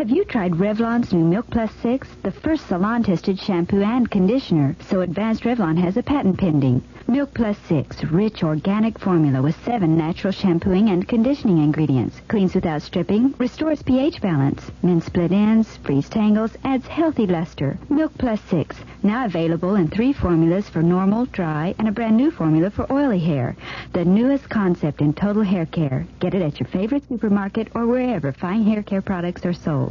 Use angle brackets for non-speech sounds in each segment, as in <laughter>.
Have you tried Revlon's new Milk Plus 6? The first salon-tested shampoo and conditioner. So advanced Revlon has a patent pending. Milk Plus 6, rich organic formula with seven natural shampooing and conditioning ingredients. Cleans without stripping, restores pH balance, mends split ends, frees tangles, adds healthy luster. Milk Plus 6, now available in three formulas for normal, dry, and a brand new formula for oily hair. The newest concept in total hair care. Get it at your favorite supermarket or wherever fine hair care products are sold.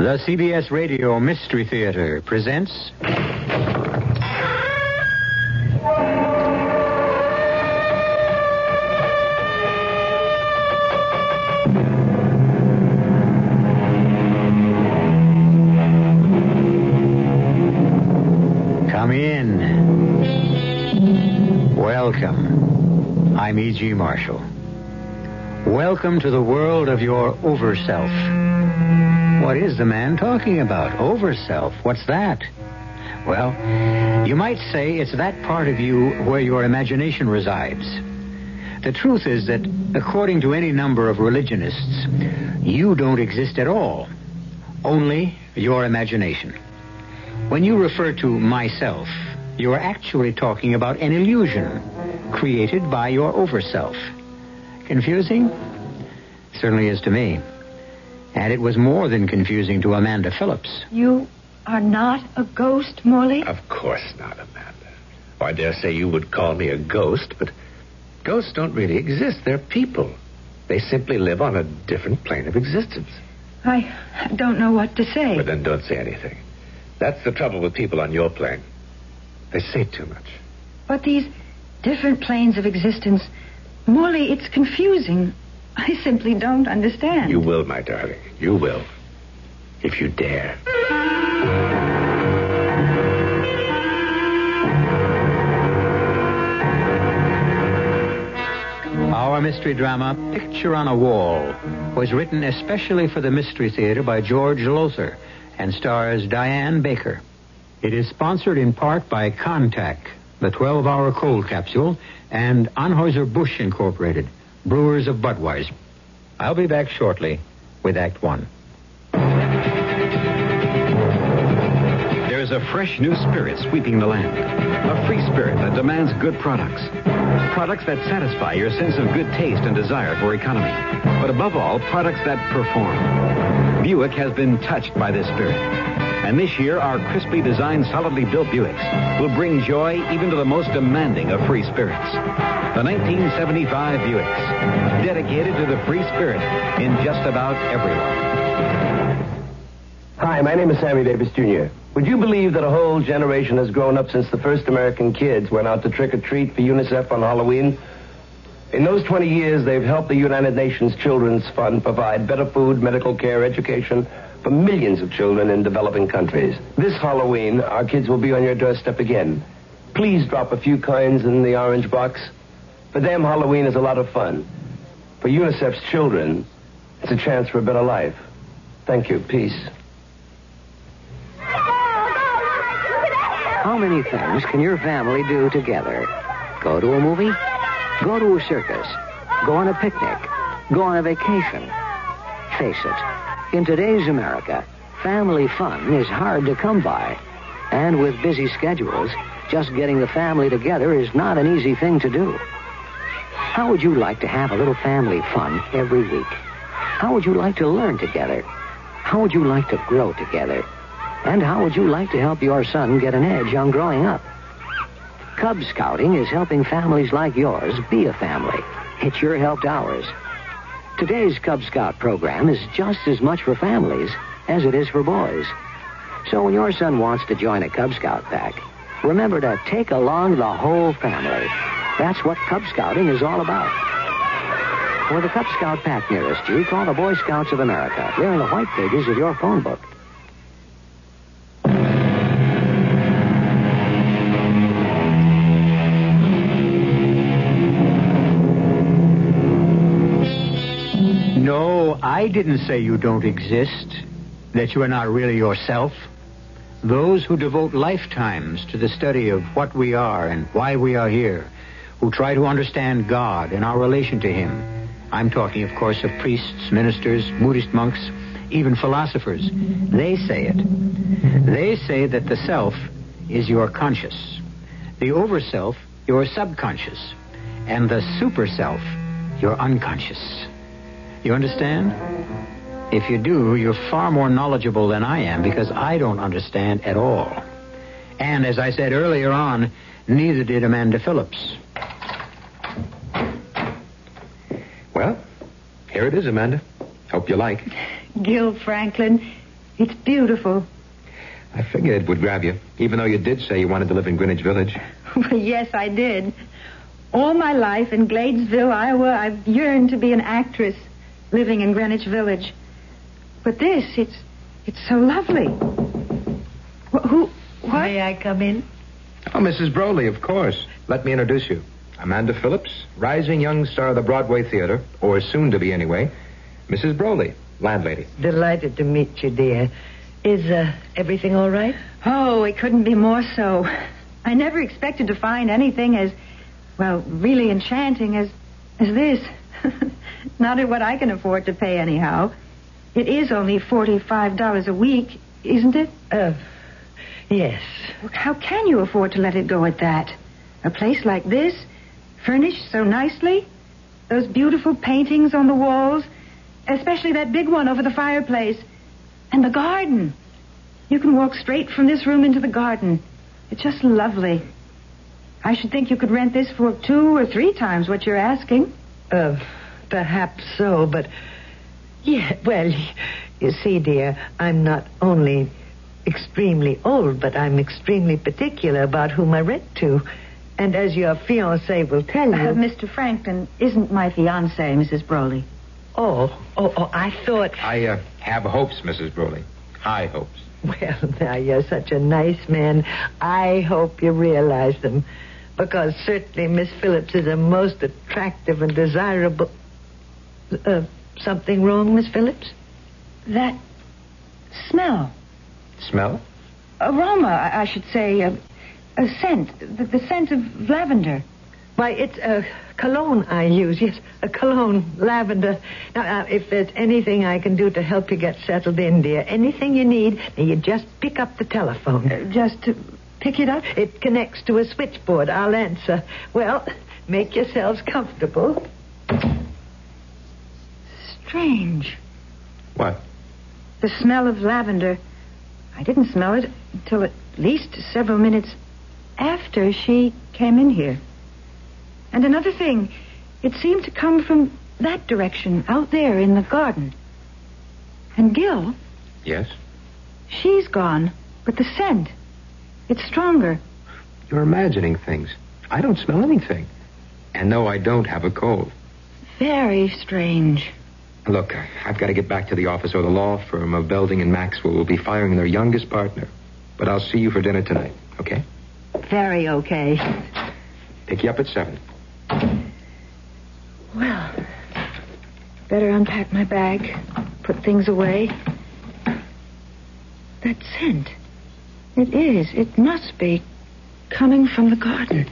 The CBS Radio Mystery Theater presents. Come in. Welcome. I'm E.G. Marshall. Welcome to the world of your over self. What is the man talking about? Over self. What's that? Well, you might say it's that part of you where your imagination resides. The truth is that, according to any number of religionists, you don't exist at all. Only your imagination. When you refer to myself, you are actually talking about an illusion created by your overself. Confusing? Certainly is to me. And it was more than confusing to Amanda Phillips. You are not a ghost, Morley? Of course not, Amanda. Oh, I dare say you would call me a ghost, but ghosts don't really exist. They're people. They simply live on a different plane of existence. I don't know what to say. But then don't say anything. That's the trouble with people on your plane. They say too much. But these different planes of existence, Morley, it's confusing. I simply don't understand. You will, my darling. You will. If you dare. Our mystery drama, Picture on a Wall, was written especially for the Mystery Theater by George Lowther and stars Diane Baker. It is sponsored in part by Contac, the 12 hour cold capsule, and Anheuser-Busch Incorporated, brewers of Budweiser. I'll be back shortly with Act One. There is a fresh new spirit sweeping the land. A free spirit that demands good products. Products that satisfy your sense of good taste and desire for economy. But above all, products that perform. Buick has been touched by this spirit. And this year, our crisply designed, solidly built Buicks will bring joy even to the most demanding of free spirits. The 1975 Buicks, dedicated to the free spirit in just about everyone. Hi, my name is Sammy Davis Jr. Would you believe that a whole generation has grown up since the first American kids went out to trick or treat for UNICEF on Halloween? In those 20 years, they've helped the United Nations Children's Fund provide better food, medical care, education for millions of children in developing countries. This Halloween, our kids will be on your doorstep again. Please drop a few coins in the orange box. For them, Halloween is a lot of fun. For UNICEF's children, it's a chance for a better life. Thank you. Peace. How many things can your family do together? Go to a movie? Go to a circus? Go on a picnic? Go on a vacation? Face it, in today's America, family fun is hard to come by. And with busy schedules, just getting the family together is not an easy thing to do. How would you like to have a little family fun every week? How would you like to learn together? How would you like to grow together? And how would you like to help your son get an edge on growing up? Cub Scouting is helping families like yours be a family. It's your helped ours. Today's Cub Scout program is just as much for families as it is for boys. So when your son wants to join a Cub Scout pack, remember to take along the whole family. That's what Cub Scouting is all about. For the Cub Scout pack nearest you, call the Boy Scouts of America. They're in the white pages of your phone book. Didn't say you don't exist, that you are not really yourself. Those who devote lifetimes to the study of what we are and why we are here, who try to understand God and our relation to Him. I'm talking, of course, of priests, ministers, Buddhist monks, even philosophers. They say it. They say that the self is your conscious, the overself, your subconscious, and the super self, your unconscious. You understand? If you do, you're far more knowledgeable than I am because I don't understand at all. And as I said earlier on, neither did Amanda Phillips. Well, here it is, Amanda. Hope you like. It. Gil Franklin, it's beautiful. I figured it would grab you, even though you did say you wanted to live in Greenwich Village. <laughs> yes, I did. All my life in Gladesville, Iowa, I've yearned to be an actress living in Greenwich Village. But this, it's it's so lovely. Wh- who? What? May I come in? Oh, Mrs. Broley, of course. Let me introduce you. Amanda Phillips, rising young star of the Broadway Theater, or soon to be anyway. Mrs. Broley, landlady. Delighted to meet you, dear. Is uh, everything all right? Oh, it couldn't be more so. I never expected to find anything as, well, really enchanting as, as this. <laughs> Not at what I can afford to pay, anyhow. It is only forty-five dollars a week, isn't it? Uh, yes. How can you afford to let it go at that? A place like this, furnished so nicely, those beautiful paintings on the walls, especially that big one over the fireplace, and the garden. You can walk straight from this room into the garden. It's just lovely. I should think you could rent this for two or three times what you're asking. Uh, perhaps so, but. Yeah, well, <laughs> you see, dear, I'm not only extremely old, but I'm extremely particular about whom I rent to. And as your fiancé will tell you. Uh, Mr. Franklin isn't my fiancé, Mrs. Broley. Oh, oh, oh, I thought. I uh, have hopes, Mrs. Broley. High hopes. Well, <laughs> now, you're such a nice man. I hope you realize them. Because certainly Miss Phillips is a most attractive and desirable. Uh, something wrong, Miss Phillips? That smell, Smell? aroma, I, I should say, a, a scent, the, the scent of lavender. Why, it's a cologne I use. Yes, a cologne, lavender. Now, uh, if there's anything I can do to help you get settled in, dear, anything you need, you just pick up the telephone. Uh, just to pick it up? It connects to a switchboard. I'll answer. Well, make yourselves comfortable. Strange. What? The smell of lavender. I didn't smell it until at least several minutes after she came in here. And another thing, it seemed to come from that direction, out there in the garden. And Gil, Yes? she's gone, but the scent, it's stronger. You're imagining things. I don't smell anything. And no, I don't have a cold. Very strange. Look, I've got to get back to the office or the law firm of Belding and Maxwell will be firing their youngest partner. But I'll see you for dinner tonight, okay? Very okay. Pick you up at seven. Well, better unpack my bag, put things away. That scent. It is. It must be coming from the garden.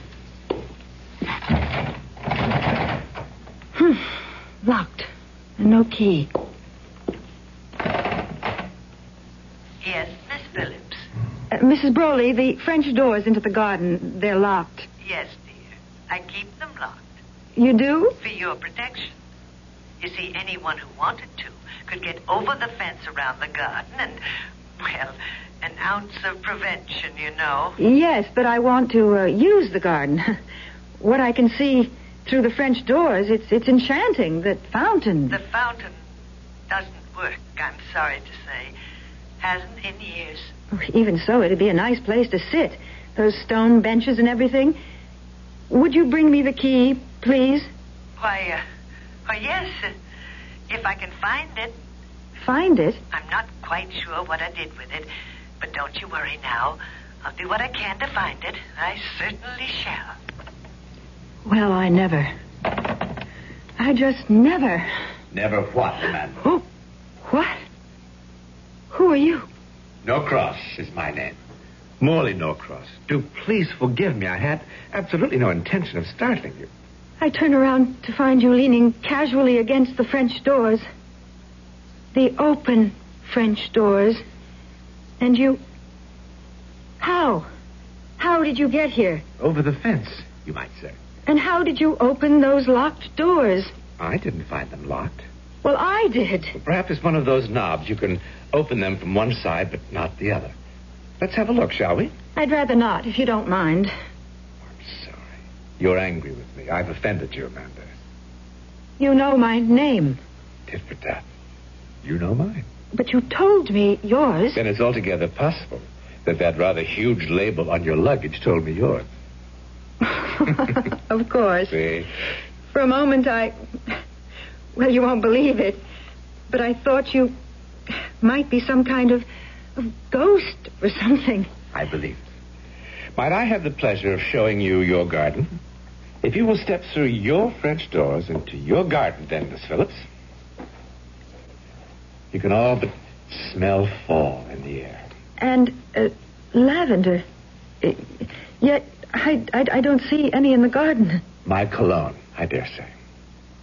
Hmm. Locked. And no key. Yes, Miss Phillips. Uh, Mrs. Broley, the French doors into the garden, they're locked. Yes, dear. I keep them locked You do? for your protection. You see, anyone who wanted to could get over the fence around the garden and, well, an ounce of prevention, you know. Yes, but I want to uh, use the garden. <laughs> what I can see through the French doors, it's it's enchanting. That fountain. The fountain doesn't work, I'm sorry to say. Hasn't in years. Even so, it'd be a nice place to sit. Those stone benches and everything. Would you bring me the key, please? Why, uh, Oh, yes. If I can find it. Find it? I'm not quite sure what I did with it, but don't you worry now. I'll do what I can to find it. I certainly shall. Well, I never. I just never. Never what, Amanda? Who? What? Who are you? Norcross is my name. Morley Norcross. Do please forgive me. I had absolutely no intention of startling you. I turn around to find you leaning casually against the French doors. The open French doors. And you. How? How did you get here? Over the fence, you might say. And how did you open those locked doors? I didn't find them locked. Well, I did. Perhaps it's one of those knobs. You can open them from one side, but not the other. Let's have a look, shall we? I'd rather not, if you don't mind. I'm sorry. You're angry with me. I've offended you, Amanda. You know my name, Tit for tat. You know mine. but you told me yours. Then it's altogether possible that that rather huge label on your luggage told me yours. <laughs> of course. See? For a moment, I. Well, you won't believe it, but I thought you might be some kind of, of ghost or something. I believe it. Might I have the pleasure of showing you your garden? If you will step through your French doors into your garden, then, Miss Phillips, you can all but smell fall in the air. And uh, lavender. Uh, Yet, I, I, I don't see any in the garden. My cologne, I dare say.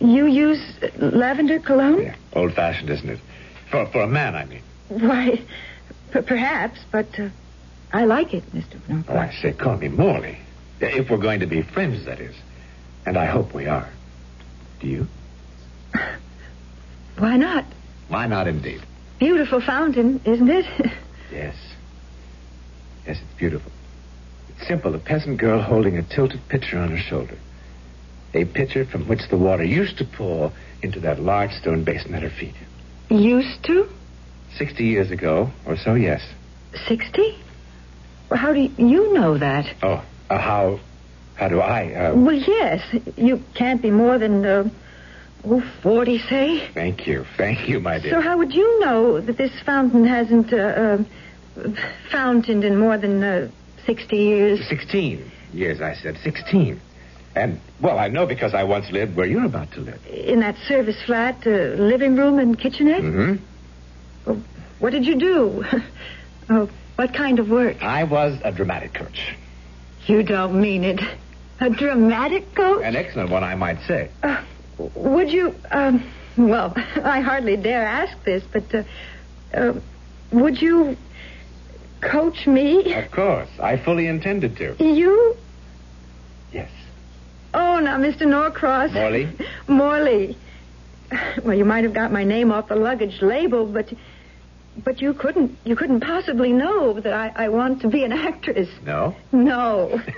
You use lavender cologne? Yeah, old-fashioned, isn't it? For for a man, I mean. Why, p- perhaps, but uh, I like it, Mr. Oh, I say, call me Morley. If we're going to be friends, that is. And I hope we are. Do you? Why not? Why not, indeed? Beautiful fountain, isn't it? <laughs> Yes. Yes, it's beautiful. Simple. A peasant girl holding a tilted pitcher on her shoulder. A pitcher from which the water used to pour into that large stone basin at her feet. Used to? Sixty years ago, or so, yes. Sixty? Well, how do you, you know that? Oh, uh, how... How do I... Uh, Well, yes. You can't be more than, uh, oh, 40, say. thank you. Thank you, my dear. So how would you know that this fountain hasn't uh, uh, fountained in more than uh, 60 years? Sixteen years, I said. Sixteen. And, well, I know because I once lived where you're about to live. In that service flat, uh, living room and kitchenette? Mm-hmm. Well, what did you do? <laughs> oh, what kind of work? I was a dramatic coach. You don't mean it. A dramatic coach? An excellent one, I might say. Uh, would you, um, well, <laughs> I hardly dare ask this, but, uh, uh, would you coach me? Of course. I fully intended to. You? Yes. Oh, now, Mr. Norcross. Morley? Morley. Well, you might have got my name off the luggage label, but, but you couldn't, you couldn't possibly know that I, I want to be an actress. No? No. <laughs>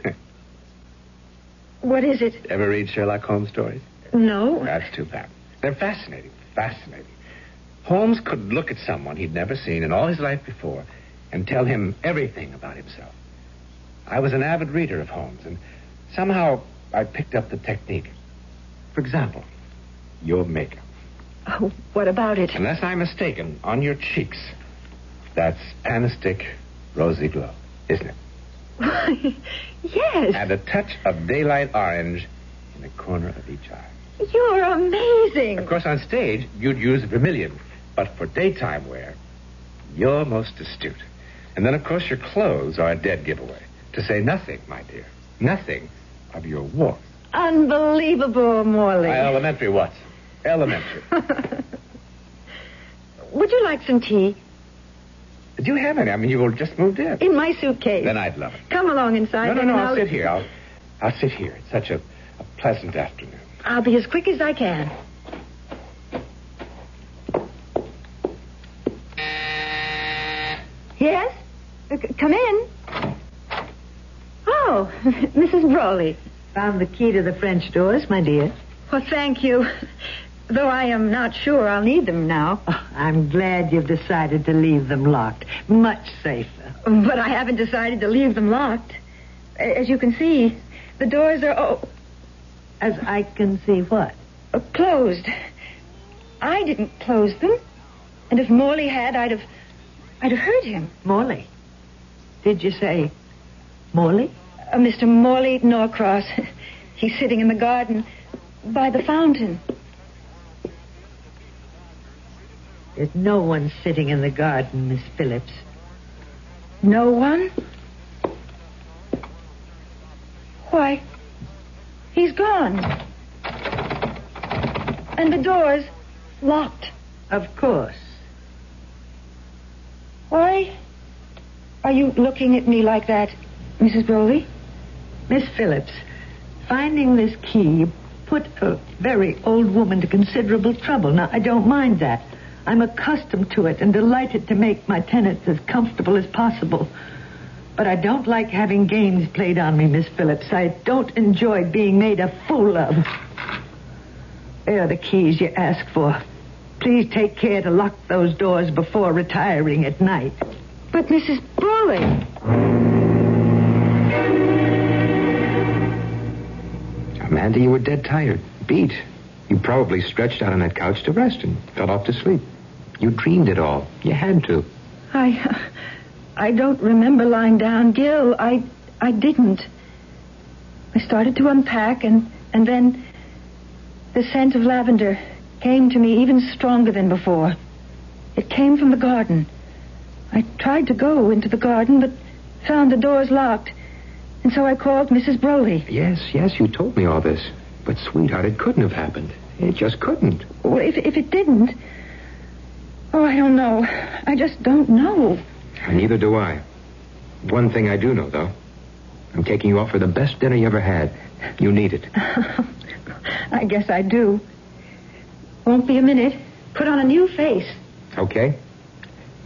What is it? Ever read Sherlock Holmes stories? No. That's too bad. They're fascinating. Fascinating. Holmes could look at someone he'd never seen in all his life before and tell him everything about himself. I was an avid reader of Holmes, and somehow I picked up the technique. For example, your makeup. Oh, what about it? Unless I'm mistaken, on your cheeks, that's anistic rosy glow, isn't it? <laughs> yes. And a touch of daylight orange in the corner of each eye. You're amazing. Of course, on stage, you'd use vermilion, but for daytime wear, you're most astute. And then, of course, your clothes are a dead giveaway. To say nothing, my dear, nothing of your warmth. Unbelievable, Morley. My elementary what? Elementary. <laughs> Would you like some tea? Do you have any? I mean, you just moved in. In my suitcase. Then I'd love it. Come along inside. No, no, no. I'll I'll sit here. I'll, I'll sit here. It's such a, a pleasant afternoon. I'll be as quick as I can. Yes? Uh, c- come in. Oh, <laughs> Mrs. Broley. Found the key to the French doors, my dear. Well, thank you. Though I am not sure I'll need them now. Oh, I'm glad you've decided to leave them locked. Much safer. But I haven't decided to leave them locked. As you can see, the doors are. Oh, As I can see what? Uh, closed. I didn't close them. And if Morley had, I'd have. I'd have heard him. Morley. Did you say Morley? Uh, Mr. Morley Norcross. <laughs> He's sitting in the garden by the fountain. There's no one sitting in the garden, Miss Phillips. No one? Why, he's gone. And the door's locked. Of course. Why are you looking at me like that, Mrs. Broley? Miss Phillips, finding this key put a very old woman to considerable trouble. Now, I don't mind that. I'm accustomed to it and delighted to make my tenants as comfortable as possible. But I don't like having games played on me, Miss Phillips. I don't enjoy being made a fool of. There are the keys you asked for. Please take care to lock those doors before retiring at night. But Mrs. Broley. Amanda, you were dead tired, beat. You probably stretched out on that couch to rest and fell off to sleep. You dreamed it all. You had to. I. I don't remember lying down, Gil. I. I didn't. I started to unpack, and, and then the scent of lavender came to me even stronger than before. It came from the garden. I tried to go into the garden, but found the doors locked. And so I called Mrs. Broley. Yes, yes, you told me all this. But, sweetheart, it couldn't have happened. It just couldn't. Well, if, if it didn't. Oh, I don't know. I just don't know. Neither do I. One thing I do know, though. I'm taking you off for the best dinner you ever had. You need it. <laughs> I guess I do. Won't be a minute. Put on a new face. Okay?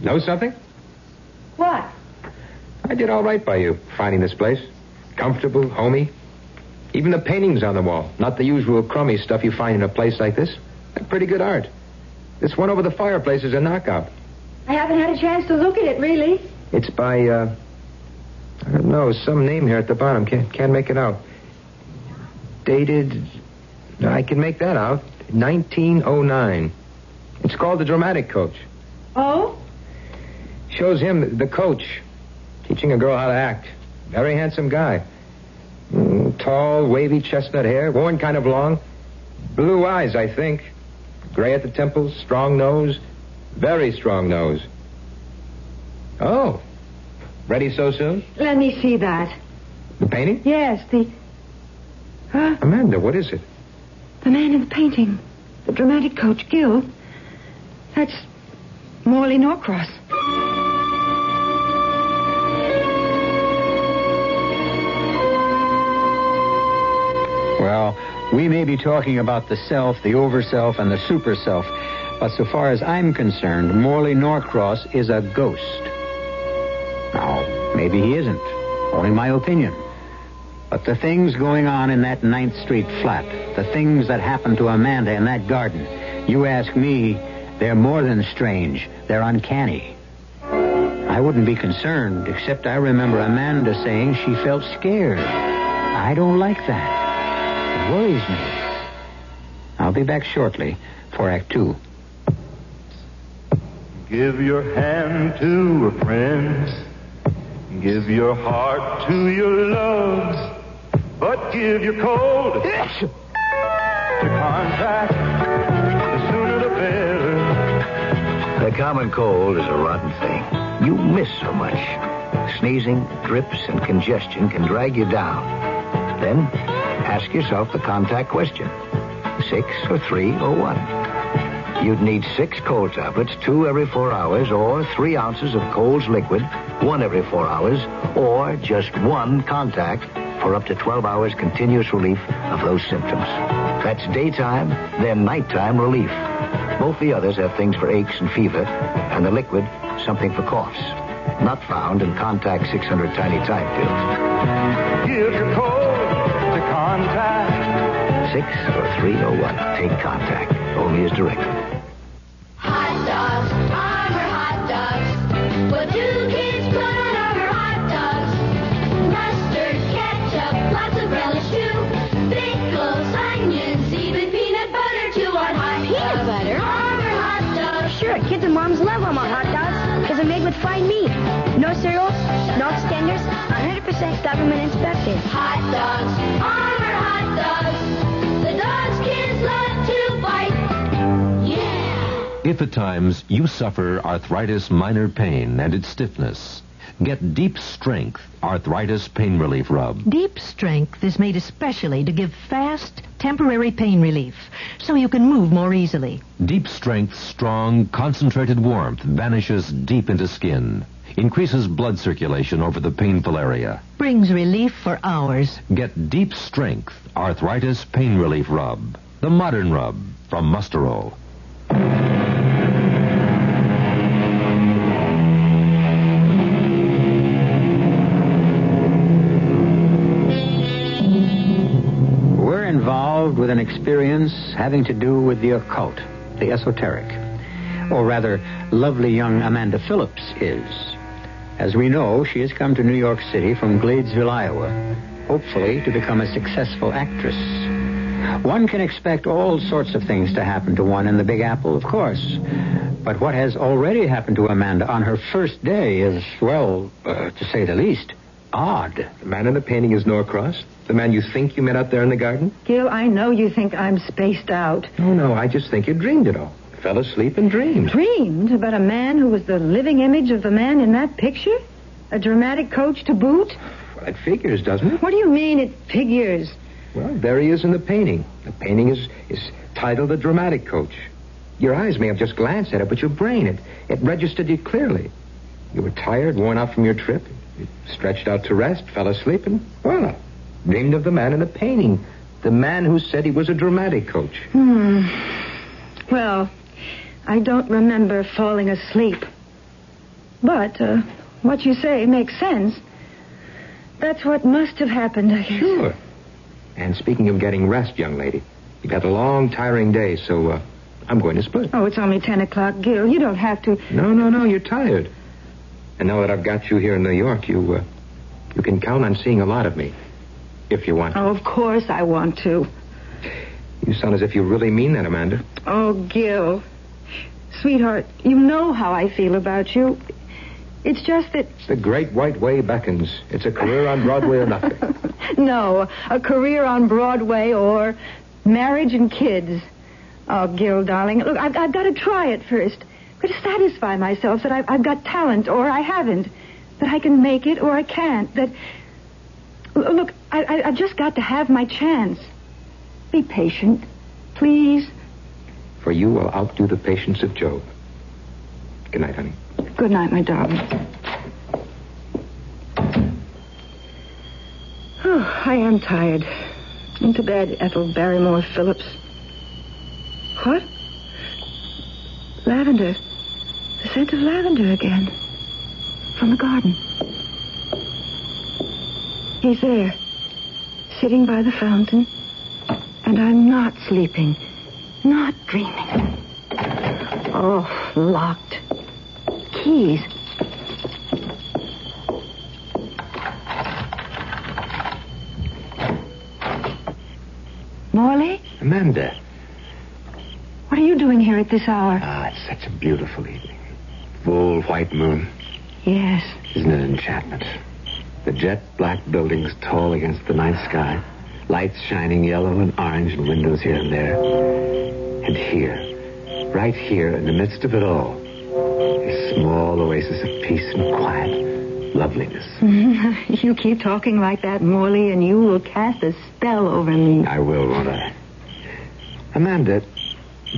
Know something? What? I did all right by you, finding this place. Comfortable, homey. Even the paintings on the wall. Not the usual crummy stuff you find in a place like this. They're pretty good art. This one over the fireplace is a knockout. I haven't had a chance to look at it, really. It's by, uh, I don't know, some name here at the bottom. Can't, can't make it out. Dated, I can make that out. 1909. It's called The Dramatic Coach. Oh? Shows him, the coach, teaching a girl how to act. Very handsome guy. Mm, tall, wavy chestnut hair, worn kind of long. Blue eyes, I think. Gray at the temples, strong nose. Very strong nose. Oh. Ready so soon? Let me see that. The painting? Yes, the. Huh? Amanda, what is it? The man in the painting. The dramatic coach, Gil. That's Morley Norcross. We may be talking about the self, the over-self, and the super-self, but so far as I'm concerned, Morley Norcross is a ghost. Now, maybe he isn't. Only my opinion. But the things going on in that Ninth Street flat, the things that happened to Amanda in that garden, you ask me, they're more than strange. They're uncanny. I wouldn't be concerned, except I remember Amanda saying she felt scared. I don't like that. It worries me. I'll be back shortly for Act Two. Give your hand to a friend. Give your heart to your loves. But give your cold to Contac. The sooner the better. The common cold is a rotten thing. You miss so much. Sneezing, drips, and congestion can drag you down. Then ask yourself the Contac question. Six or three or one? You'd need six cold tablets, two every four hours, or three ounces of Coles liquid, one every four hours, or just one Contac for up to 12 hours continuous relief of those symptoms. That's daytime, then nighttime relief. Both the others have things for aches and fever, and the liquid, something for coughs. Not found in Contac 600 Tiny Time pills. Give your cold Contac. Six or three or one. Take Contac. Only as directed. Hot dogs, Armour hot dogs. What do kids put on Armour hot dogs? Mustard, ketchup, lots of relish too. Pickles, onions, even peanut butter too on hot dogs. Peanut butter? Armour hot dogs. sure. Kids and moms love Armour hot dogs because they're made with fine meat. No cereal, no extenders, 100% government inspected. Hot dogs, If at times you suffer arthritis minor pain and its stiffness, get Deep Strength Arthritis Pain Relief Rub. Deep Strength is made especially to give fast, temporary pain relief so you can move more easily. Deep Strength's strong, concentrated warmth vanishes deep into skin, increases blood circulation over the painful area. Brings relief for hours. Get Deep Strength Arthritis Pain Relief Rub, the modern rub from Musterole. Experience having to do with the occult, the esoteric. Or rather, lovely young Amanda Phillips is. As we know, she has come to New York City from Gladesville, Iowa, hopefully to become a successful actress. One can expect all sorts of things to happen to one in the Big Apple, of course. But what has already happened to Amanda on her first day is, well, uh, to say the least, odd. The man in the painting is Norcross? The man you think you met out there in the garden? Gil, I know you think I'm spaced out. No, no, I just think you dreamed it all. Fell asleep and dreamed. Dreamed about a man who was the living image of the man in that picture? A dramatic coach to boot? Well, it figures, doesn't it? What do you mean it figures? Well, there he is in the painting. The painting is, is titled The Dramatic Coach. Your eyes may have just glanced at it, but your brain, it, it registered you clearly. You were tired, worn out from your trip. You stretched out to rest, fell asleep, and, well, dreamed of the man in the painting. The man who said he was a dramatic coach. Hmm. Well, I don't remember falling asleep. But uh, what you say makes sense. That's what must have happened, I guess. Sure. And speaking of getting rest, young lady, you've had a long, tiring day, so uh, I'm going to split. Oh, it's only 10 o'clock, Gil. You don't have to. No, no, no, you're tired. And now that I've got you here in New York, you, uh, you can count on seeing a lot of me. If you want. Oh, of course I want to. You sound as if you really mean that, Amanda. Oh, Gil. Sweetheart, you know how I feel about you. It's just that, The great white way beckons. It's a career on Broadway or nothing. <laughs> no, a career on Broadway or marriage and kids. Oh, Gil, darling, look, I've, I've got to try it first. I've got to satisfy myself that I've, I've got talent or I haven't. That I can make it or I can't. That, look, I, I, I've just got to have my chance. Be patient, please. For you will outdo the patience of Job. Good night, honey. Good night, my darling. Oh, I am tired. Into bed, Ethel Barrymore Phillips. What? Lavender. The scent of lavender again. From the garden. He's there, sitting by the fountain, and I'm not sleeping, not dreaming. Oh, locked. Keys. Morley, Amanda. what are you doing here at this hour? Ah, it's such a beautiful evening. Full white moon. Yes. Isn't it an enchantment? The jet black buildings tall against the night sky. Lights shining yellow and orange in windows here and there. And here, right here in the midst of it all, a small oasis of peace and quiet, loveliness. <laughs> you keep talking like that, Morley, and you will cast a spell over me. I will, won't I? Amanda,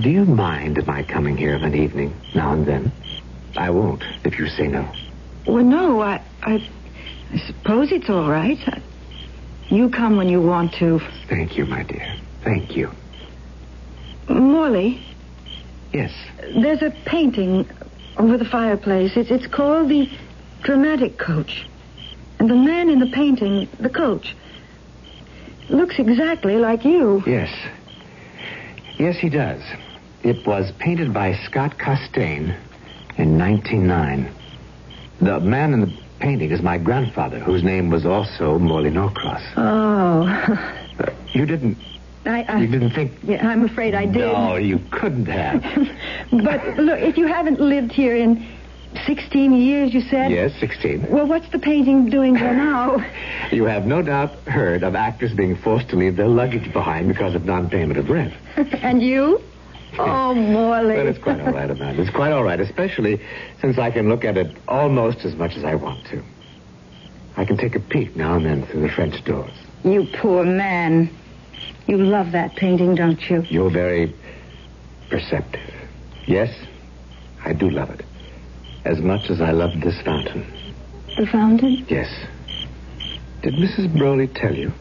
do you mind my coming here of an evening now and then? I won't, if you say no. Well, no, I, I, I suppose it's all right. You come when you want to. Thank you, my dear. Thank you. Morley, Yes. there's a painting over the fireplace. It's, it's called the Dramatic Coach. And the man in the painting, the coach, looks exactly like you. Yes. Yes, he does. It was painted by Scott Costain in 1909. The man in the painting is my grandfather, whose name was also Morley Norcross. Oh. <laughs> Uh, you didn't I, I, You didn't think. Yeah, I'm afraid I did. No, you couldn't have. <laughs> But look, if you haven't lived here in 16 years, you said. yes, 16. Well, what's the painting doing there now? <laughs> You have no doubt heard of actors being forced to leave their luggage behind because of non-payment of rent. and you? Oh, Morley. But it's quite all right, Amanda. It's quite all right, especially since I can look at it almost as much as I want to. I can take a peek now and then through the French doors. You poor man. You love that painting, don't you? You're very perceptive. Yes, I do love it. As much as I love this fountain. The fountain? Yes. Did Mrs. Broley tell you?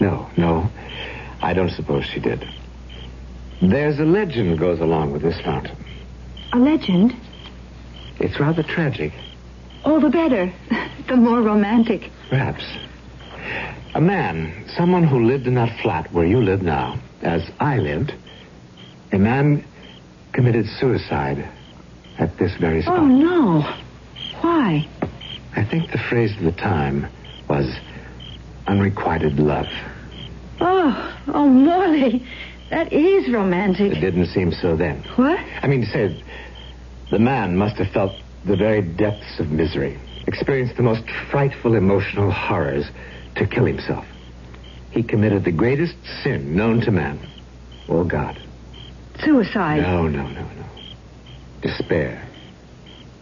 No, no. I don't suppose she did. There's a legend goes along with this fountain. A legend? It's rather tragic, All the better. <laughs> The more romantic. perhaps. A man, someone who lived in that flat where you live now, as I lived, a man committed suicide at this very spot. Oh, no. Why? I think the phrase of the time was unrequited love. Oh, oh, Morley. That is romantic. It didn't seem so then. What? I mean to say, the man must have felt the very depths of misery, experienced the most frightful emotional horrors to kill himself. He committed the greatest sin known to man, or God. Suicide. No, no, no, no. Despair.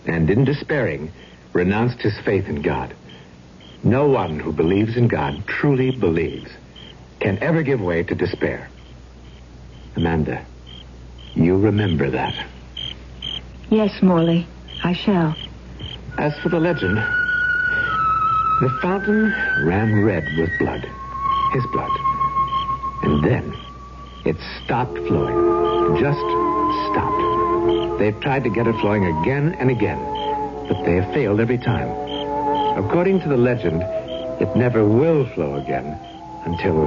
And in despairing, renounced his faith in God. No one who believes in God, truly believes, can ever give way to despair. Amanda, you remember that. Yes, Morley. I shall. As for the legend, the fountain ran red with blood. His blood. And then it stopped flowing. Just stopped. They've tried to get it flowing again and again, but they have failed every time. According to the legend, it never will flow again until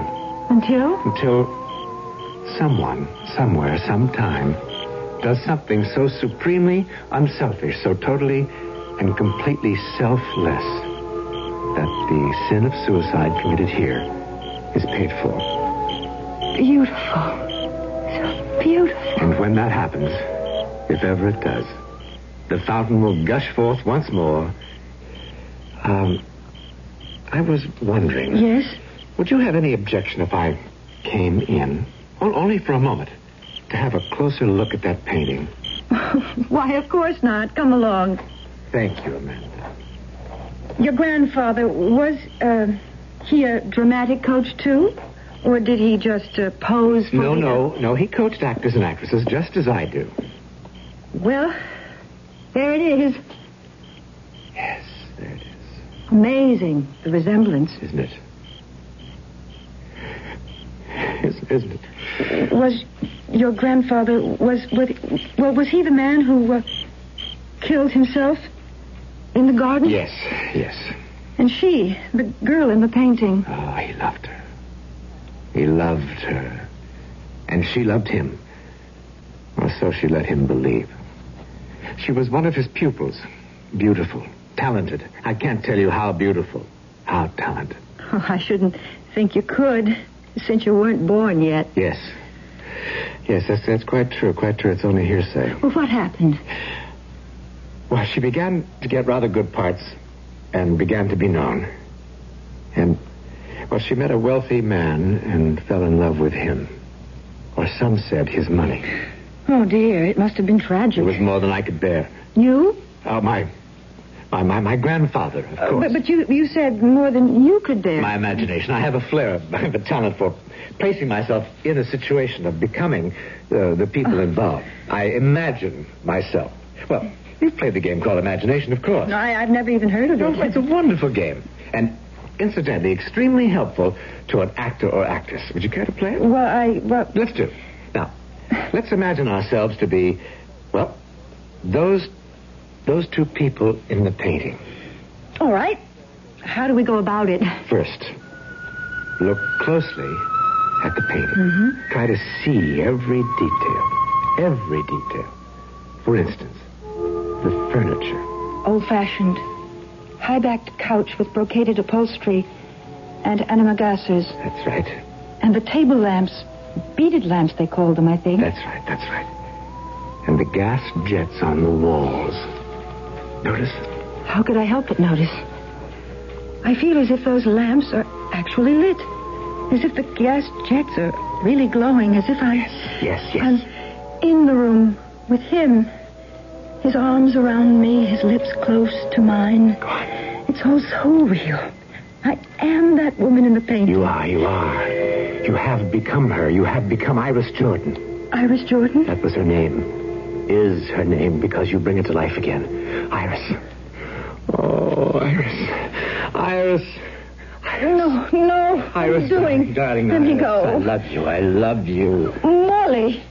Until? until someone, somewhere, sometime, does something so supremely unselfish, so totally and completely selfless, that the sin of suicide committed here is paid for. Beautiful. So beautiful. And when that happens, if ever it does, the fountain will gush forth once more. Um, I was wondering. Yes? Would you have any objection if I came in, o- only for a moment, to have a closer look at that painting? <laughs> Why, of course not. Come along. Thank you, Amanda. Your grandfather, was uh, he a dramatic coach, too? Or did he just uh, pose for No, no, no. He coached actors and actresses just as I do. Well, there it is. Yes, there it is. Amazing, the resemblance. Isn't it? Isn't, isn't it? Was your grandfather, was, was well, was he the man who uh, killed himself in the garden? Yes, yes. And she, the girl in the painting. Oh, he loved her. He loved her. And she loved him. Or so she let him believe. She was one of his pupils. Beautiful. Talented. I can't tell you how beautiful. How talented. Oh, I shouldn't think you could, since you weren't born yet. Yes. Yes, that's, that's quite true. Quite true. It's only hearsay. Well, what happened? Well, she began to get rather good parts and began to be known. And, well, she met a wealthy man and fell in love with him. Or some said his money. Oh, dear, it must have been tragic. It was more than I could bear. You? Oh, my, my, my, my grandfather, of Uh, course. but, but you, you said more than you could bear. My imagination. I have a flair. I have <laughs> a talent for placing myself in a situation of becoming uh, the people involved. I imagine myself. Well, you've played the game called imagination, of course. No, I, I've never even heard of it. Oh, it. it's a wonderful game. And incidentally, extremely helpful to an actor or actress. Would you care to play it? Well, I, well, Let's do. it. Now, let's imagine ourselves to be, well, those those two people in the painting. all right. How do we go about it? First, look closely at the painting. Mm-hmm. Try to see every detail. Every detail. For instance, the furniture. Old-fashioned, high-backed couch with brocaded upholstery and antimacassars. That's right. And the table lamps, beaded lamps they called them, I think. That's right, that's right. And the gas jets on the walls. Notice? How could I help but notice? I feel as if those lamps are actually lit. As if the gas jets are really glowing. As if I. Yes, yes. I'm in the room with him. His arms around me, his lips close to mine. It's all so real. I am that woman in the painting. You are, you are. You have become her. You have become Iris Jordan. Iris Jordan? That was her name. Is her name because you bring it to life again. Iris. Oh, Iris. Iris. No, no. What are you doing? Darling, Let me go. I love you. I love you. Molly.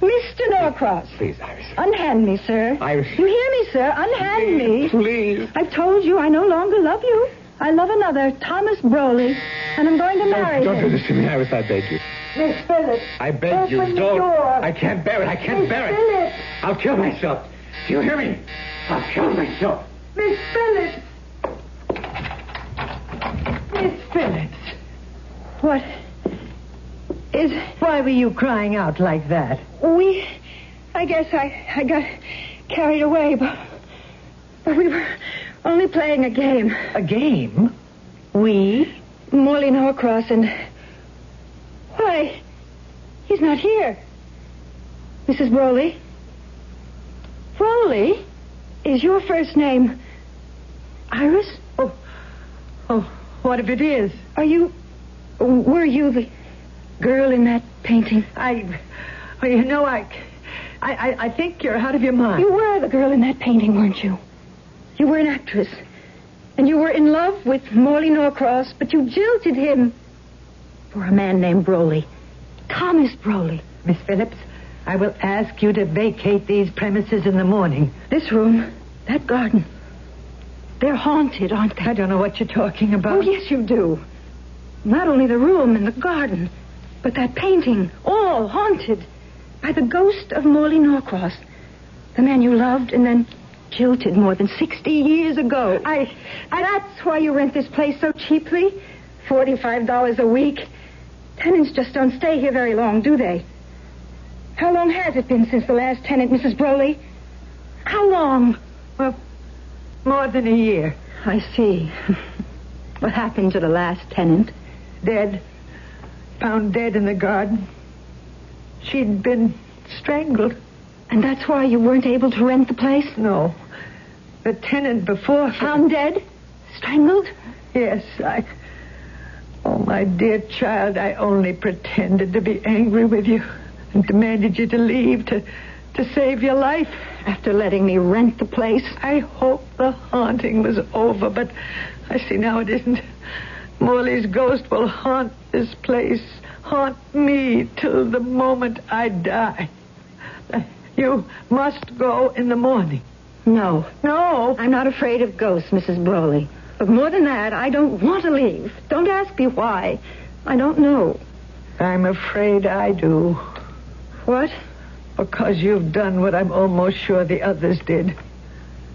Mr. Norcross. Please, Iris. Unhand me, sir. Iris. You hear me, sir? Unhand me. Please. I've told you I no longer love you. I love another, Thomas Broley, and I'm going to marry Don't do him. this to me, Iris. I beg you. Miss Phillips. I beg Open you. the Don't. door. I can't bear it. I can't Miss bear it. Phillips. I'll kill myself. Do you hear me? I'll kill myself. Miss Phillips. Miss Phillips, What is... why were you crying out like that? We... I guess I, I got carried away, but... But we were only playing a game. A game? We? Morley Norcross and... Why? He's not here. Mrs. Broley? Broley? Is your first name Iris? Oh, oh, what if it is? Are you... Were you the girl in that painting? I, well, you know, I, I, I, I think you're out of your mind. You were the girl in that painting, weren't you? You were an actress. And you were in love with Morley Norcross, but you jilted him for a man named Broley. Thomas Broley. Miss Phillips, I will ask you to vacate these premises in the morning. This room, that garden, they're haunted, aren't they? I don't know what you're talking about. Oh, yes, you do. Not only the room and the garden, but that painting, all haunted by the ghost of Morley Norcross, the man you loved and then jilted more than 60 years ago. I, I that's why you rent this place so cheaply. $45 a week. Tenants just don't stay here very long, do they? How long has it been since the last tenant, Mrs. Broley? How long? Well, more than a year. I see. <laughs> what happened to the last tenant? Dead. Found dead in the garden. She'd been strangled. And that's why you weren't able to rent the place? No. The tenant before Found dead? Strangled? Yes, I. Oh, my dear child, I only pretended to be angry with you and demanded you to leave to, to save your life. After letting me rent the place? I hope the haunting was over, but I see now it isn't. Morley's ghost will haunt this place, haunt me till the moment I die. You must go in the morning. No. No. I'm not afraid of ghosts, Mrs. Broley. But more than that, I don't want to leave. Don't ask me why. I don't know. I'm afraid I do. What? Because you've done what I'm almost sure the others did.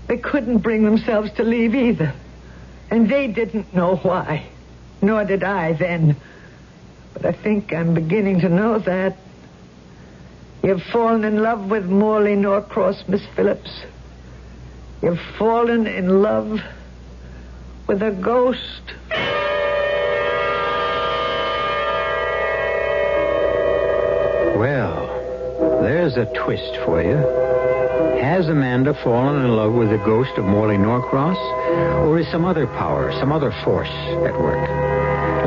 They couldn't bring themselves to leave either. And they didn't know why. Nor did I then. But I think I'm beginning to know that. You've fallen in love with Morley Norcross, Miss Phillips. You've fallen in love with a ghost. Well, there's a twist for you. Has Amanda fallen in love with the ghost of Morley Norcross? Or is some other power, some other force at work?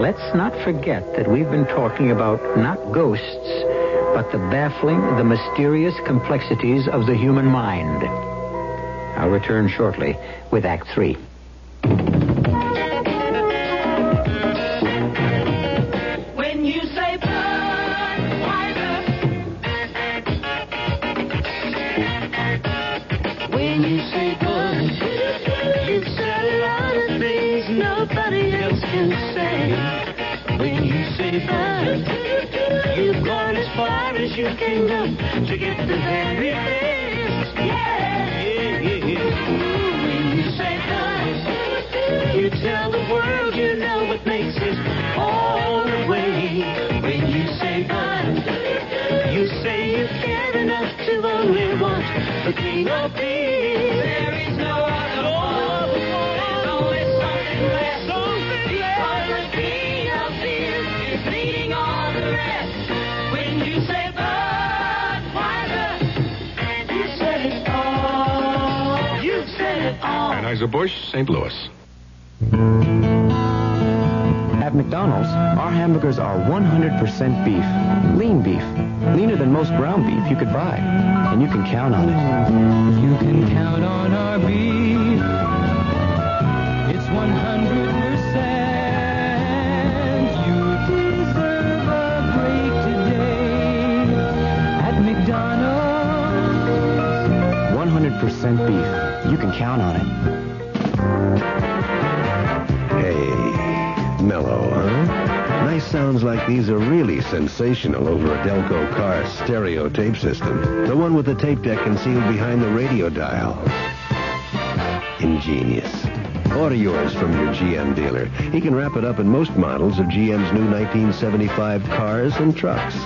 Let's not forget that we've been talking about not ghosts, but the baffling, the mysterious complexities of the human mind. I'll return shortly with Act Three. to get the very best. Yeah. Yeah, yeah, yeah. When you say nice, you tell the world you know what makes it all the way. When you say nice, you say you care enough to only want the king of peace. Anheuser-Busch, St. Louis. At McDonald's, our hamburgers are 100% beef. Lean beef. Leaner than most ground beef you could buy. And you can count on it. You can count on our beef. It's 100%. You deserve a break today at McDonald's. 100% beef. Count on it. Hey, mellow, huh? Nice sounds like these are really sensational over a Delco car stereo tape system. The one with the tape deck concealed behind the radio dial. Ingenious. Order yours from your GM dealer. He can wrap it up in most models of GM's new 1975 cars and trucks.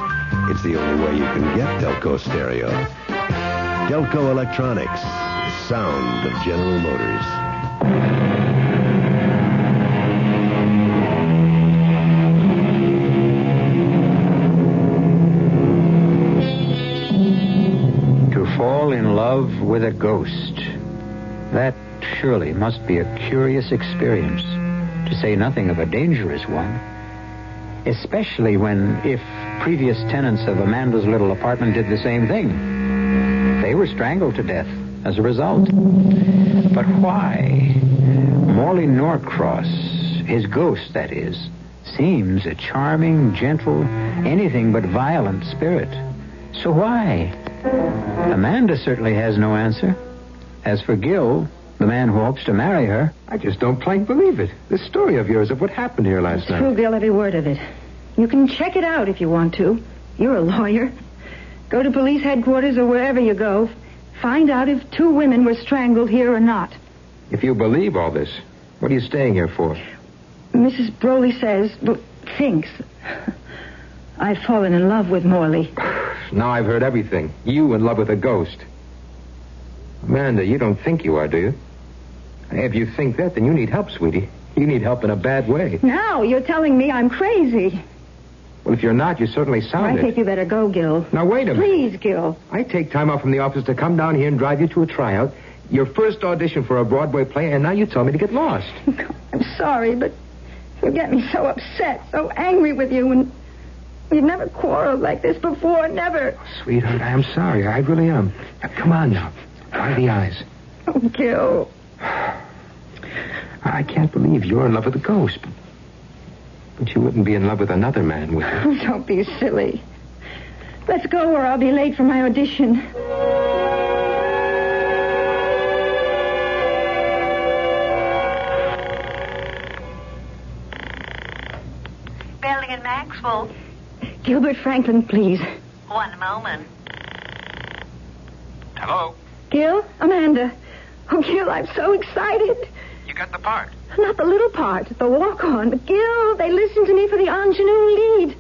It's the only way you can get Delco stereo. Delco Electronics. Sound of General Motors. To fall in love with a ghost. That surely must be a curious experience, to say nothing of a dangerous one. Especially when, if previous tenants of Amanda's little apartment did the same thing, they were strangled to death as a result. But why? Morley Norcross, his ghost, that is, seems a charming, gentle, anything but violent spirit. So why? Amanda certainly has no answer. As for Gil, the man who hopes to marry her, I just don't plain believe it. This story of yours of what happened here last night. True, Gil, every word of it. You can check it out if you want to. You're a lawyer. Go to police headquarters or wherever you go. Find out if two women were strangled here or not. If you believe all this, what are you staying here for? Mrs. Broley says, well, thinks, I've fallen in love with Morley. Now I've heard everything. You in love with a ghost. Amanda, you don't think you are, do you? If you think that, then you need help, sweetie. You need help in a bad way. Now you're telling me I'm crazy. Well, if you're not, you certainly sound I it. think you better go, Gil. Now, wait a minute. Please, Gil. I take time off from the office to come down here and drive you to a tryout, your first audition for a Broadway play, and now you tell me to get lost. <laughs> I'm sorry, but you get me so upset, so angry with you, and we've never quarreled like this before, never. Oh, Sweetheart, I am sorry. I really am. Now, come on now. Dry the eyes. Oh, Gil. <sighs> I can't believe you're in love with a ghost. But you wouldn't be in love with another man, would you? Oh, <laughs> don't be silly. Let's go or I'll be late for my audition. Belding and Maxwell. Gilbert Franklin, please. One moment. Hello? Gil? Amanda. Oh, Gil, I'm so excited. You got the part. Not the little part, the walk on. But Gil, they listened to me for the ingenue lead.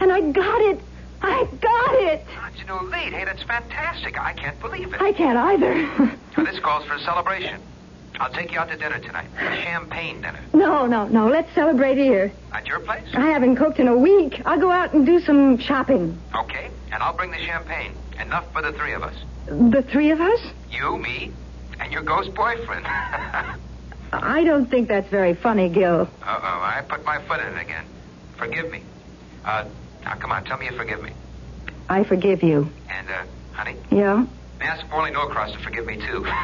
And I got it. I got it. Know, lead. Hey, that's fantastic. I can't believe it. I can't either. <laughs> Now, this calls for a celebration. I'll take you out to dinner tonight. A champagne dinner. no, no, no. Let's celebrate here. At your place? I haven't cooked in a week. I'll go out and do some shopping. Okay. And I'll bring the champagne. Enough for the three of us. The three of us? You, me, and your ghost boyfriend. <laughs> I don't think that's very funny, Gil. Uh-oh, I put my foot in it again. Forgive me. Uh, now, come on, tell me you forgive me. I forgive you. And, uh, honey, Yeah? ask Morley Norcross to forgive me, too. <laughs>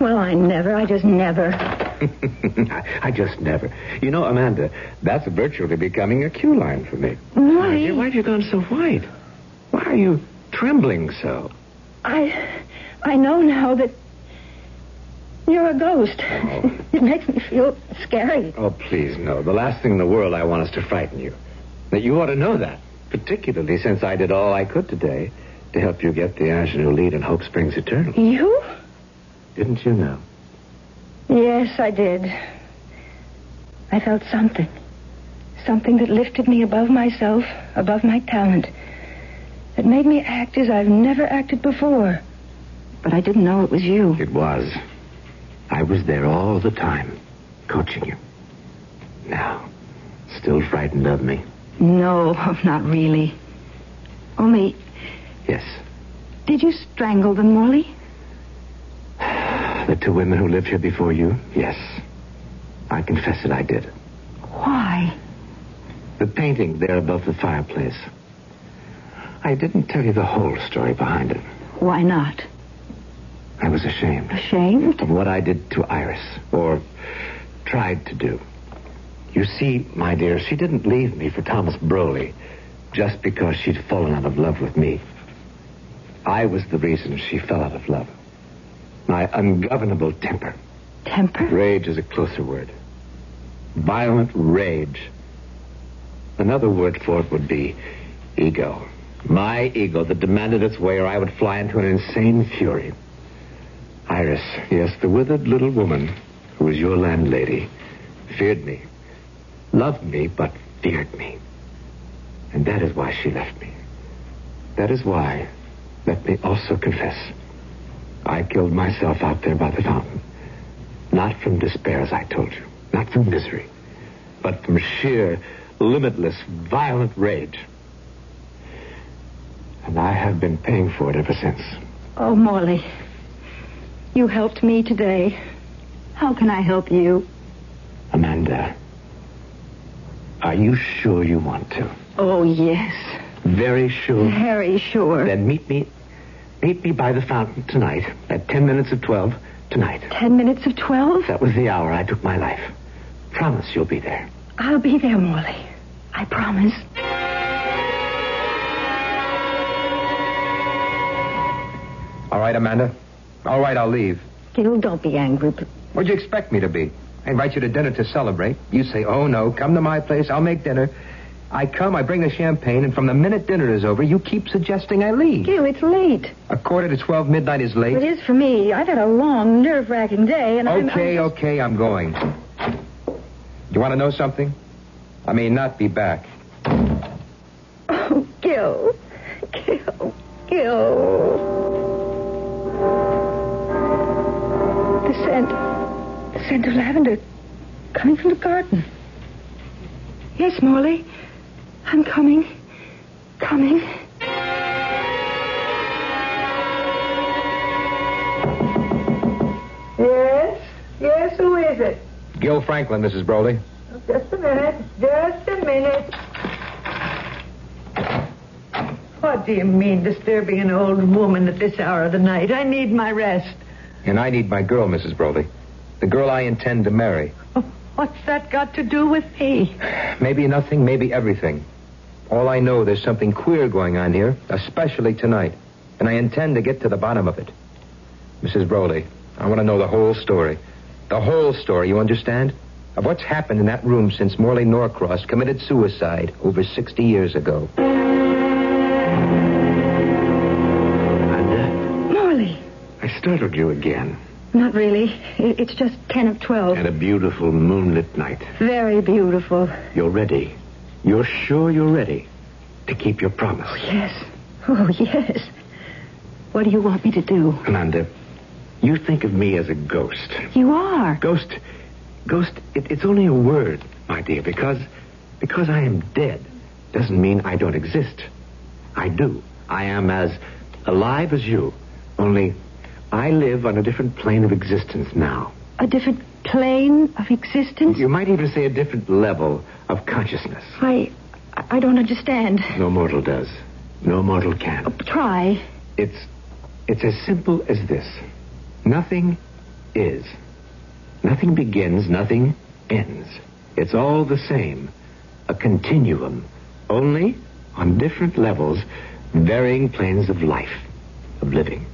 Well, I never. I just never. <laughs> I just never. You know, Amanda, that's virtually becoming a cue line for me. Why? Dear, why have you gone so white? Why are you trembling so? I, I know now that you're a ghost. Oh. it makes me feel scary. Oh, please, no. The last thing in the world I want is to frighten you. That you ought to know that, particularly since I did all I could today to help you get the ingenue lead in Hope Springs Eternal. You? Didn't you know? Yes, I did. I felt something. Something that lifted me above myself, above my talent. It made me act as I've never acted before. But I didn't know it was you. It was. I was there all the time, coaching you. Now, still frightened of me? No, not really. Only, Yes. did you strangle them, Morley? The two women who lived here before you? Yes. I confess it, I did. Why? The painting there above the fireplace. I didn't tell you the whole story behind it. Why not? I was ashamed. Ashamed? Of what I did to Iris, or tried to do. You see, my dear, she didn't leave me for Thomas Broley just because she'd fallen out of love with me. I was the reason she fell out of love. My ungovernable temper. Temper? Rage is a closer word. Violent rage. Another word for it would be ego. My ego that demanded its way, or I would fly into an insane fury. Iris, yes, the withered little woman who was your landlady, feared me, loved me, but feared me. And that is why she left me. That is why, let me also confess, I killed myself out there by the fountain. Not from despair, as I told you, not from misery, but from sheer, limitless, violent rage. And I have been paying for it ever since. Oh, Morley. You helped me today. How can I help you? Amanda, are you sure you want to? Oh, yes. Very sure? Very sure. Then meet me, meet me by the fountain tonight at ten minutes of twelve tonight. Ten minutes of twelve? That was the hour I took my life. Promise you'll be there. I'll be there, Morley. I promise. All right, Amanda. All right, I'll leave. Gil, don't be angry. but- What'd you expect me to be? I invite you to dinner to celebrate. You say, oh, no, come to my place. I'll make dinner. I come, I bring the champagne, and from the minute dinner is over, you keep suggesting I leave. Gil, it's late. A quarter to 12 midnight is late. It is for me. I've had a long, nerve-wracking day, and I'm... Okay, okay, I'm going. You want to know something? I may not be back. Oh, Gil. Gil. Gil. Scent. The scent of lavender coming from the garden. Yes, Morley. I'm coming. Coming. Yes? Yes, who is it? Gil Franklin, Mrs. Broley. Oh, just a minute. Just a minute. What do you mean, disturbing an old woman at this hour of the night? I need my rest. And I need my girl, Mrs. Broley. The girl I intend to marry. <laughs> What's that got to do with me? Maybe nothing, maybe everything. All I know, there's something queer going on here, especially tonight. And I intend to get to the bottom of it. Mrs. Broley, I want to know the whole story. The whole story, you understand? Of what's happened in that room since Morley Norcross committed suicide over 60 years ago. Startled you again. Not really. It's just ten of twelve. And a beautiful moonlit night. Very beautiful. You're ready. You're sure you're ready to keep your promise. Oh, Yes. Oh, yes. What do you want me to do? Amanda, you think of me as a ghost. You are. Ghost, ghost, it, it's only a word, my dear, because, because I am dead doesn't mean I don't exist. I do. I am as alive as you, only I live on a different plane of existence now. A different plane of existence? You might even say a different level of consciousness. I. I don't understand. No mortal does. No mortal can. Oh, try. It's it's as simple as this. Nothing is. Nothing begins, nothing ends. It's all the same. A continuum. Only on different levels, varying planes of life, of living.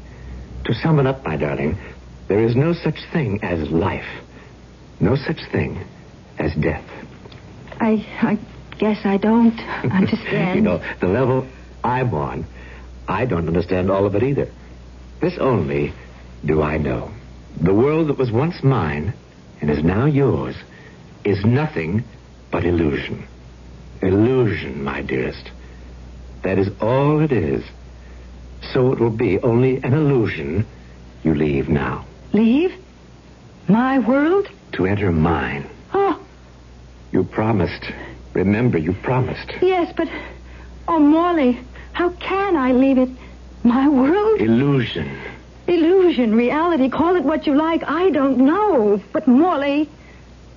To sum it up, my darling, there is no such thing as life. No such thing as death. I. I guess I don't <laughs> understand. you know, the level I'm on, I don't understand all of it either. This only do I know. The world that was once mine and is now yours is nothing but illusion. Illusion, my dearest. That is all it is. So it will be only an illusion. You leave now Leave? My world? to enter mine. Oh, You promised. Remember, you promised. yes, but. Oh, Morley, how can I leave it? My world? Illusion. Illusion, reality, call it what you like. I don't know. But Morley,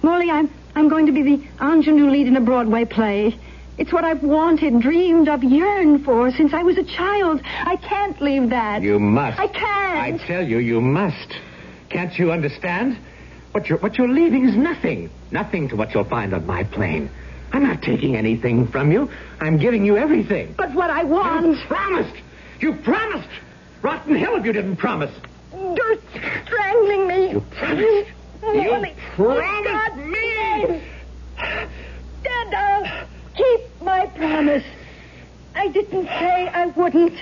Morley, I'm I'm going to be the ingenue lead in a Broadway play. It's what I've wanted, dreamed of, yearned for since I was a child. I can't leave that. You must. I can't. I tell you, you must. Can't you understand? What you're, what you're leaving is nothing. Nothing to what you'll find on my plane. I'm not taking anything from you. I'm giving you everything. But what I want. You promised. You promised. Rotten hell if you didn't promise. You're strangling me. You promised. You promised me. Dad, I'll uh, keep my promise. I didn't say I wouldn't.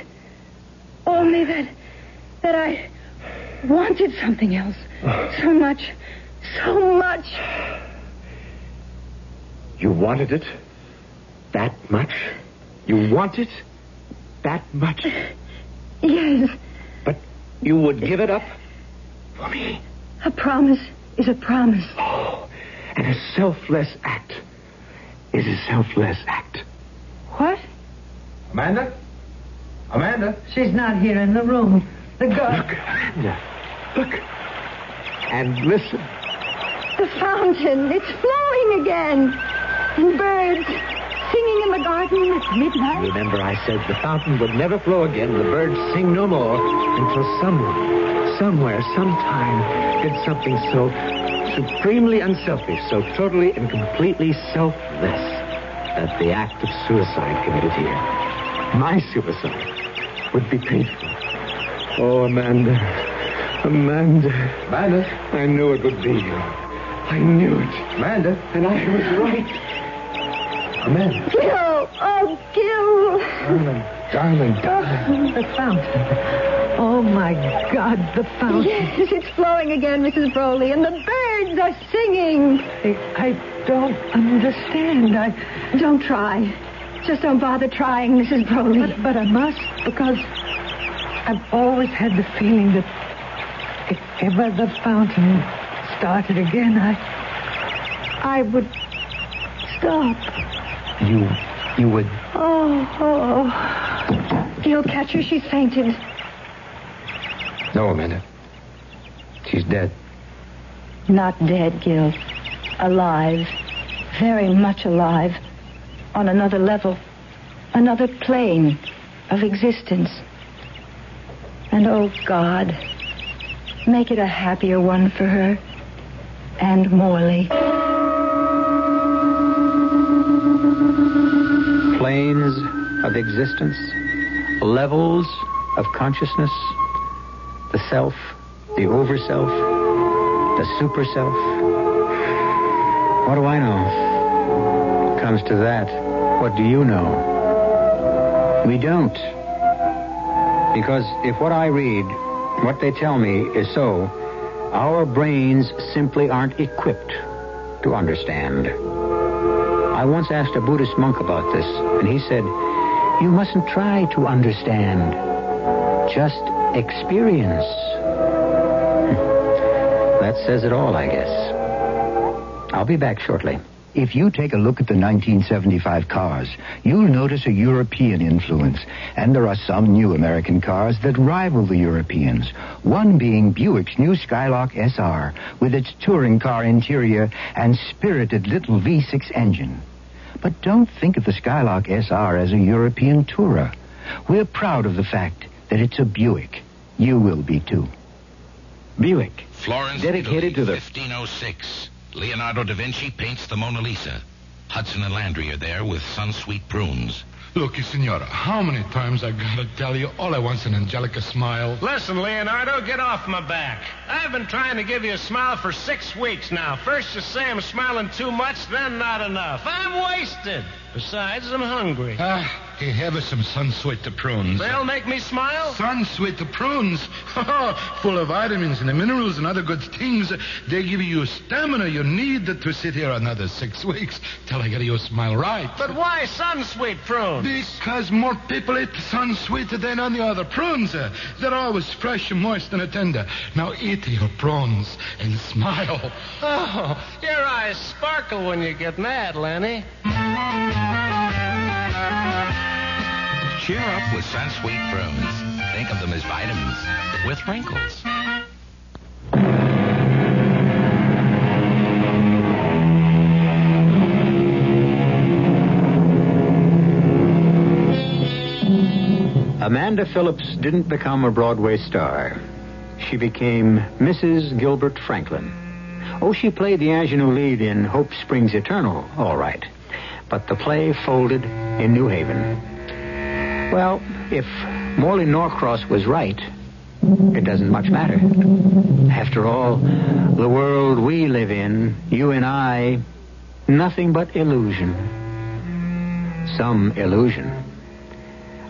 Only that that I wanted something else. <sighs> So much. So much. You wanted it that much? You want it that much? <sighs> Yes. But you would give it up for me? A promise is a promise. Oh, <gasps> and a selfless act is a selfless act. What? Amanda? Amanda? She's not here in the room. The girl. Look, Amanda. Look. And listen. The fountain. It's flowing again. And birds singing in the garden at midnight. Remember, I said the fountain would never flow again, the birds sing no more, until someone, somewhere, sometime, did something so supremely unselfish, so totally and completely selfless, that the act of suicide committed here, my suicide, would be painful. Oh, Amanda. Amanda. Amanda. I knew it would be you. I knew it. Amanda. And I was right. Amanda. Gil! Oh, Gil! Darling, darling, darling. The fountain. Oh, my God, the fountain. Yes, <laughs> it's flowing again, Mrs. Broley, and the birds are singing. I, I don't understand. I don't try. Just don't bother trying, Mrs. Broley. But, but I must, because I've always had the feeling that if ever the fountain started again, I I would stop. You, you would. Oh, oh. Gil, catch her. She's fainted. No, Amanda. She's dead. Not dead, Gil. Alive. Very much alive. On another level. Another plane of existence. And oh, God, make it a happier one for her. And Morley. Planes of existence, levels of consciousness, the self, the overself, the super self. What do I know? Comes to that, what do you know? We don't. Because if what I read, what they tell me is so, our brains simply aren't equipped to understand. I once asked a Buddhist monk about this, and he said, You mustn't try to understand. Just experience. <laughs> That says it all, I guess. I'll be back shortly. If you take a look at the 1975 cars, you'll notice a European influence. And there are some new American cars that rival the Europeans. One being Buick's new Skylark SR, with its touring car interior and spirited little V6 engine. But don't think of the Skylark SR as a European tourer. We're proud of the fact that it's a Buick. You will be too. Buick. Florence, Dedicated to the 1506. Leonardo da Vinci paints the Mona Lisa. Hudson and Landry are there with Sunsweet prunes. Look, Senora, how many times I gotta tell you all I want's an Angelica smile? Listen, Leonardo, get off my back. I've been trying to give you a smile for six weeks now. First you say I'm smiling too much, then not enough. I'm wasted. Besides, I'm hungry. Ah, Hey, have us some Sunsweet prunes. They'll make me smile? Sunsweet prunes. <laughs> Oh, full of vitamins and minerals and other good things. They give you stamina you need to sit here another six weeks till I get you smile right. But why Sunsweet prunes? Because more people eat Sunsweet than any other prunes. They're always fresh and moist and tender. Now eat your prunes and smile. <laughs> Oh, your eyes sparkle when you get mad, Lenny. Cheer up with Sunsweet prunes. Think of them as vitamins with wrinkles. Amanda Phillips didn't become a Broadway star. She became Mrs. Gilbert Franklin. Oh, she played the ingenue lead in Hope Springs Eternal, all right. But the play folded in New Haven. Well, if Morley Norcross was right, it doesn't much matter. After all, the world we live in, you and I, nothing but illusion. Some illusion.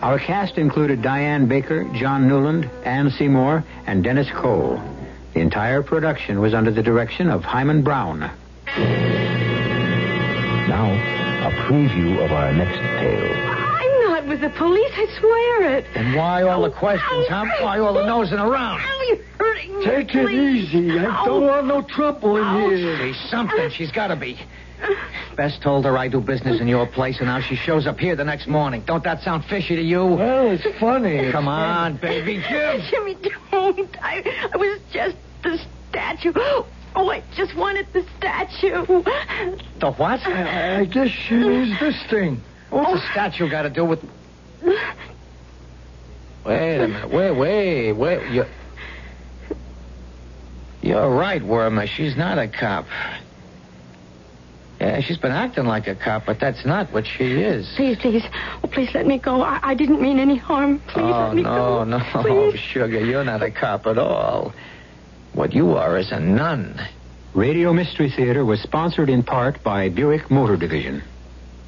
Our cast included Diane Baker, John Newland, Ann Seymour, and Dennis Cole. The entire production was under the direction of Himan Brown. Now, a preview of our next tale. I'm not with the police, I swear it. And why all the questions, huh? Why all the nosing around? Ow, you're hurting me. Take it please. easy. I don't want no trouble in Ouch. here. She's something. She's got to be. Bess told her I do business in your place, and now she shows up here the next morning. Don't that sound fishy to you? Well, it's funny. Come on, baby. Jim. Jimmy, don't. I, I was just the statue. Oh, I just wanted the statue. The what? I, I guess she needs this thing. What's the oh. statue got to do with... Wait a minute. Wait, wait, wait. You... You're right, Wormer. She's not a cop. Yeah, she's been acting like a cop, but that's not what she is. Please, please. Oh, please let me go. I, I didn't mean any harm. Please oh, let me no, go. no, Please. <laughs> sugar, you're not a cop at all. What you are is a nun. Radio Mystery Theater was sponsored in part by Buick Motor Division.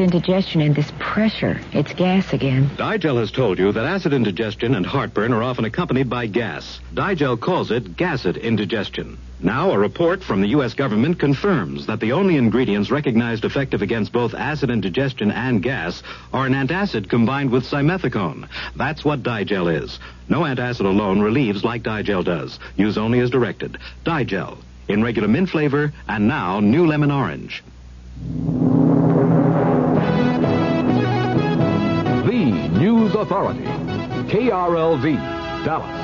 Acid indigestion and this pressure. It's gas again. Di-Gel has told you that acid indigestion and heartburn are often accompanied by gas. Di-Gel calls it gassed indigestion. Now, a report from the U.S. government confirms that the only ingredients recognized effective against both acid indigestion and gas are an antacid combined with simethicone. That's what Di-Gel is. No antacid alone relieves like Di-Gel does. Use only as directed. Di-Gel, in regular mint flavor, and now new lemon orange. News Authority. KRLV, Dallas.